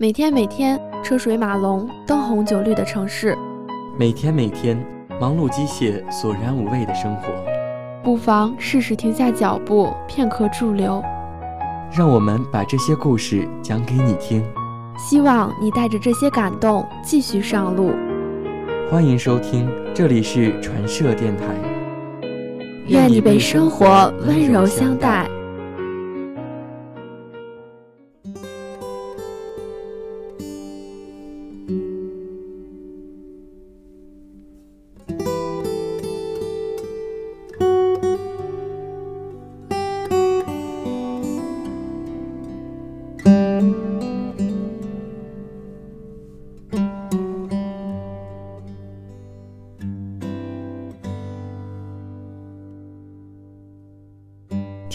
每天每天车水马龙、灯红酒绿的城市，每天每天忙碌机械、索然无味的生活，不妨试试停下脚步，片刻驻留。让我们把这些故事讲给你听，希望你带着这些感动继续上路。欢迎收听，这里是传社电台。愿你被生活温柔相待。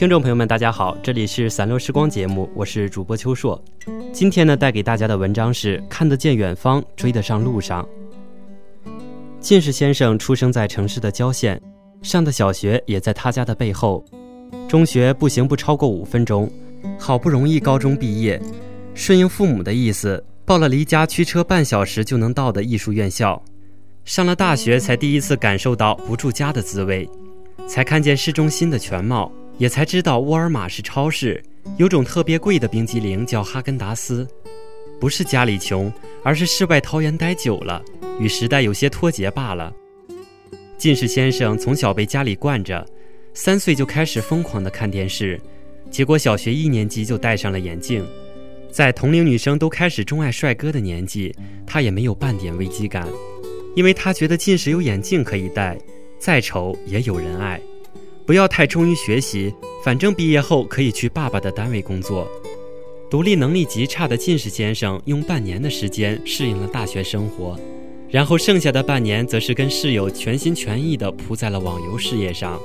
听众朋友们，大家好，这里是散落时光节目，我是主播秋硕。今天呢，带给大家的文章是《看得见远方，追得上路上》。近视先生出生在城市的郊县，上的小学也在他家的背后，中学步行不超过五分钟。好不容易高中毕业，顺应父母的意思，报了离家驱车半小时就能到的艺术院校。上了大学，才第一次感受到不住家的滋味，才看见市中心的全貌。也才知道沃尔玛是超市，有种特别贵的冰激凌叫哈根达斯，不是家里穷，而是世外桃源待久了，与时代有些脱节罢了。近视先生从小被家里惯着，三岁就开始疯狂地看电视，结果小学一年级就戴上了眼镜。在同龄女生都开始钟爱帅哥的年纪，他也没有半点危机感，因为他觉得近视有眼镜可以戴，再丑也有人爱。不要太忠于学习，反正毕业后可以去爸爸的单位工作。独立能力极差的近视先生用半年的时间适应了大学生活，然后剩下的半年则是跟室友全心全意地扑在了网游事业上，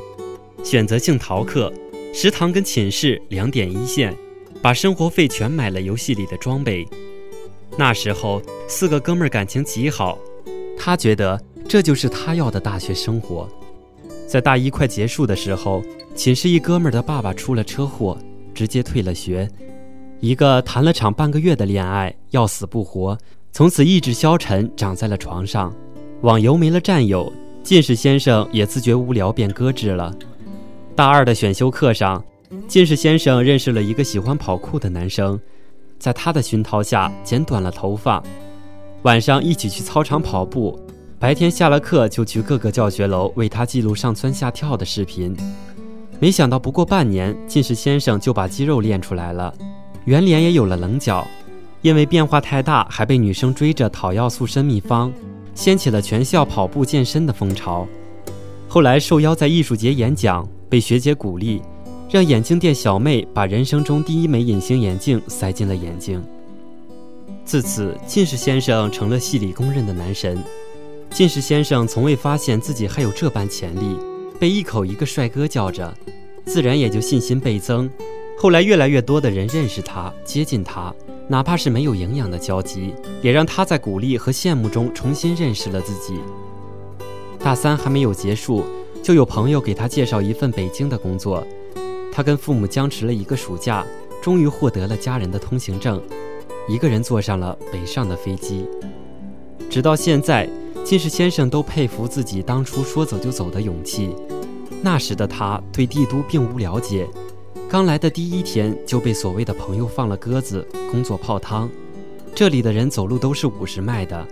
选择性逃课，食堂跟寝室两点一线，把生活费全买了游戏里的装备。那时候四个哥们儿感情极好，他觉得这就是他要的大学生活。在大一快结束的时候，寝室一哥们儿的爸爸出了车祸，直接退了学。一个谈了场半个月的恋爱，要死不活，从此意志消沉，长在了床上。网游没了战友，近视先生也自觉无聊，便搁置了。大二的选修课上，近视先生认识了一个喜欢跑酷的男生，在他的熏陶下剪短了头发，晚上一起去操场跑步。白天下了课就去各个教学楼为他记录上蹿下跳的视频，没想到不过半年，近视先生就把肌肉练出来了，圆脸也有了棱角。因为变化太大，还被女生追着讨要塑身秘方，掀起了全校跑步健身的风潮。后来受邀在艺术节演讲，被学姐鼓励，让眼镜店小妹把人生中第一枚隐形眼镜塞进了眼睛。自此，近视先生成了系里公认的男神。近视先生从未发现自己还有这般潜力，被一口一个帅哥叫着，自然也就信心倍增。后来越来越多的人认识他，接近他，哪怕是没有营养的交集，也让他在鼓励和羡慕中重新认识了自己。大三还没有结束，就有朋友给他介绍一份北京的工作，他跟父母僵持了一个暑假，终于获得了家人的通行证，一个人坐上了北上的飞机，直到现在。近视先生都佩服自己当初说走就走的勇气。那时的他对帝都并无了解，刚来的第一天就被所谓的朋友放了鸽子，工作泡汤。这里的人走路都是五十迈的，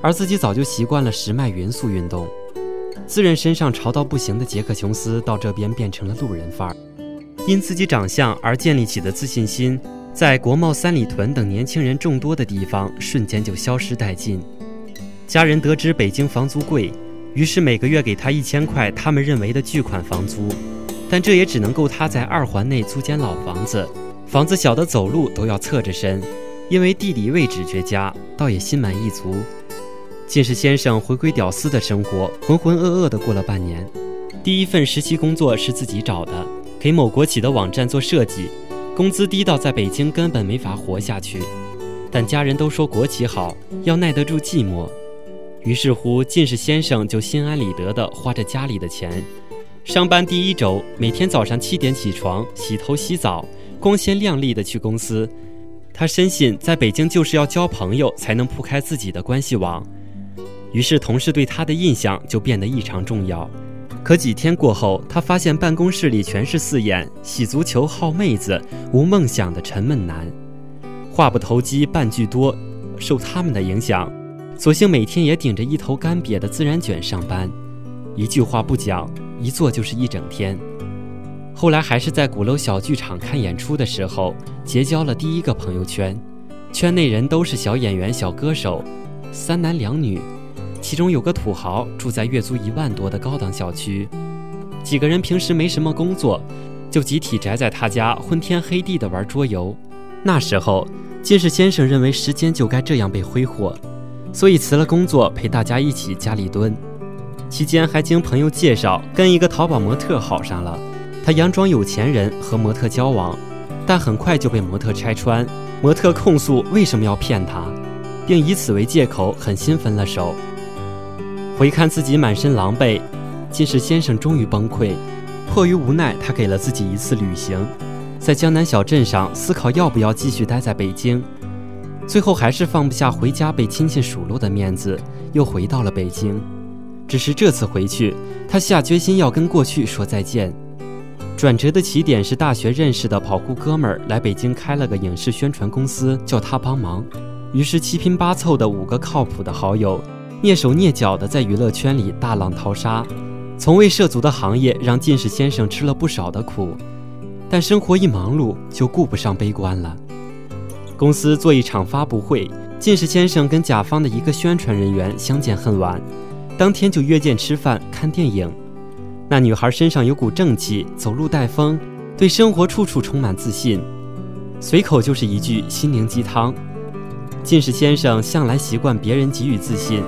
而自己早就习惯了十迈匀速运动。自认身上潮到不行的杰克琼斯到这边变成了路人范儿，因自己长相而建立起的自信心，在国贸三里屯等年轻人众多的地方瞬间就消失殆尽。家人得知北京房租贵，于是每个月给他一千块，他们认为的巨款房租，但这也只能够他在二环内租间老房子，房子小的走路都要侧着身，因为地理位置绝佳，倒也心满意足。近视先生回归屌丝的生活，浑浑噩噩的过了半年。第一份实习工作是自己找的，给某国企的网站做设计，工资低到在北京根本没法活下去，但家人都说国企好，要耐得住寂寞。于是乎，近视先生就心安理得地花着家里的钱。上班第一周，每天早上七点起床，洗头洗澡，光鲜亮丽地去公司。他深信在北京就是要交朋友才能铺开自己的关系网，于是同事对他的印象就变得异常重要。可几天过后，他发现办公室里全是四眼、喜足球、好妹子、无梦想的沉闷男，话不投机半句多。受他们的影响，索性每天也顶着一头干瘪的孜然卷上班，一句话不讲，一坐就是一整天。后来还是在鼓楼小剧场看演出的时候，结交了第一个朋友圈，圈内人都是小演员、小歌手，三男两女。其中有个土豪住在月租一万多的高档小区，几个人平时没什么工作，就集体宅在他家昏天黑地的玩桌游。那时候，近视先生认为时间就该这样被挥霍，所以辞了工作陪大家一起家里蹲。期间还经朋友介绍跟一个淘宝模特好上了，他佯装有钱人和模特交往，但很快就被模特拆穿，模特控诉为什么要骗他，并以此为借口狠心分了手。回看自己满身狼狈，近视先生终于崩溃。迫于无奈，他给了自己一次旅行，在江南小镇上思考要不要继续待在北京。最后还是放不下回家被亲戚数落的面子，又回到了北京。只是这次回去，他下决心要跟过去说再见。转折的起点是大学认识的跑酷哥们儿来北京开了个影视宣传公司，叫他帮忙。于是七拼八凑的五个靠谱的好友。蹑手蹑脚的在娱乐圈里大浪淘沙，从未涉足的行业让近视先生吃了不少的苦，但生活一忙碌就顾不上悲观了。公司做一场发布会，近视先生跟甲方的一个宣传人员相见恨晚，当天就约见吃饭看电影。那女孩身上有股正气，走路带风，对生活处处充满自信，随口就是一句心灵鸡汤。近视先生向来习惯别人给予自信。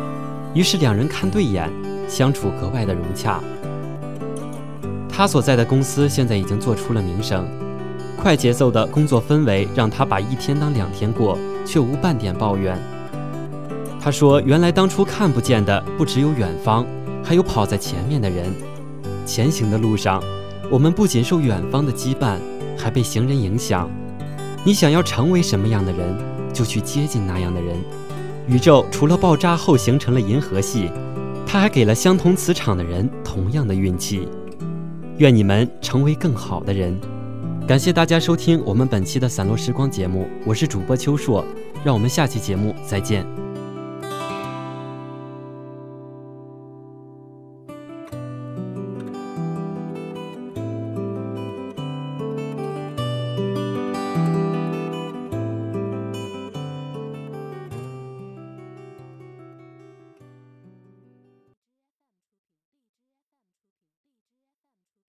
于是两人看对眼，相处格外的融洽。他所在的公司现在已经做出了名声，快节奏的工作氛围让他把一天当两天过，却无半点抱怨。他说：“原来当初看不见的不只有远方，还有跑在前面的人。前行的路上，我们不仅受远方的羁绊，还被行人影响。你想要成为什么样的人，就去接近那样的人。”宇宙除了爆炸后形成了银河系，它还给了相同磁场的人同样的运气。愿你们成为更好的人。感谢大家收听我们本期的散落时光节目，我是主播秋硕，让我们下期节目再见。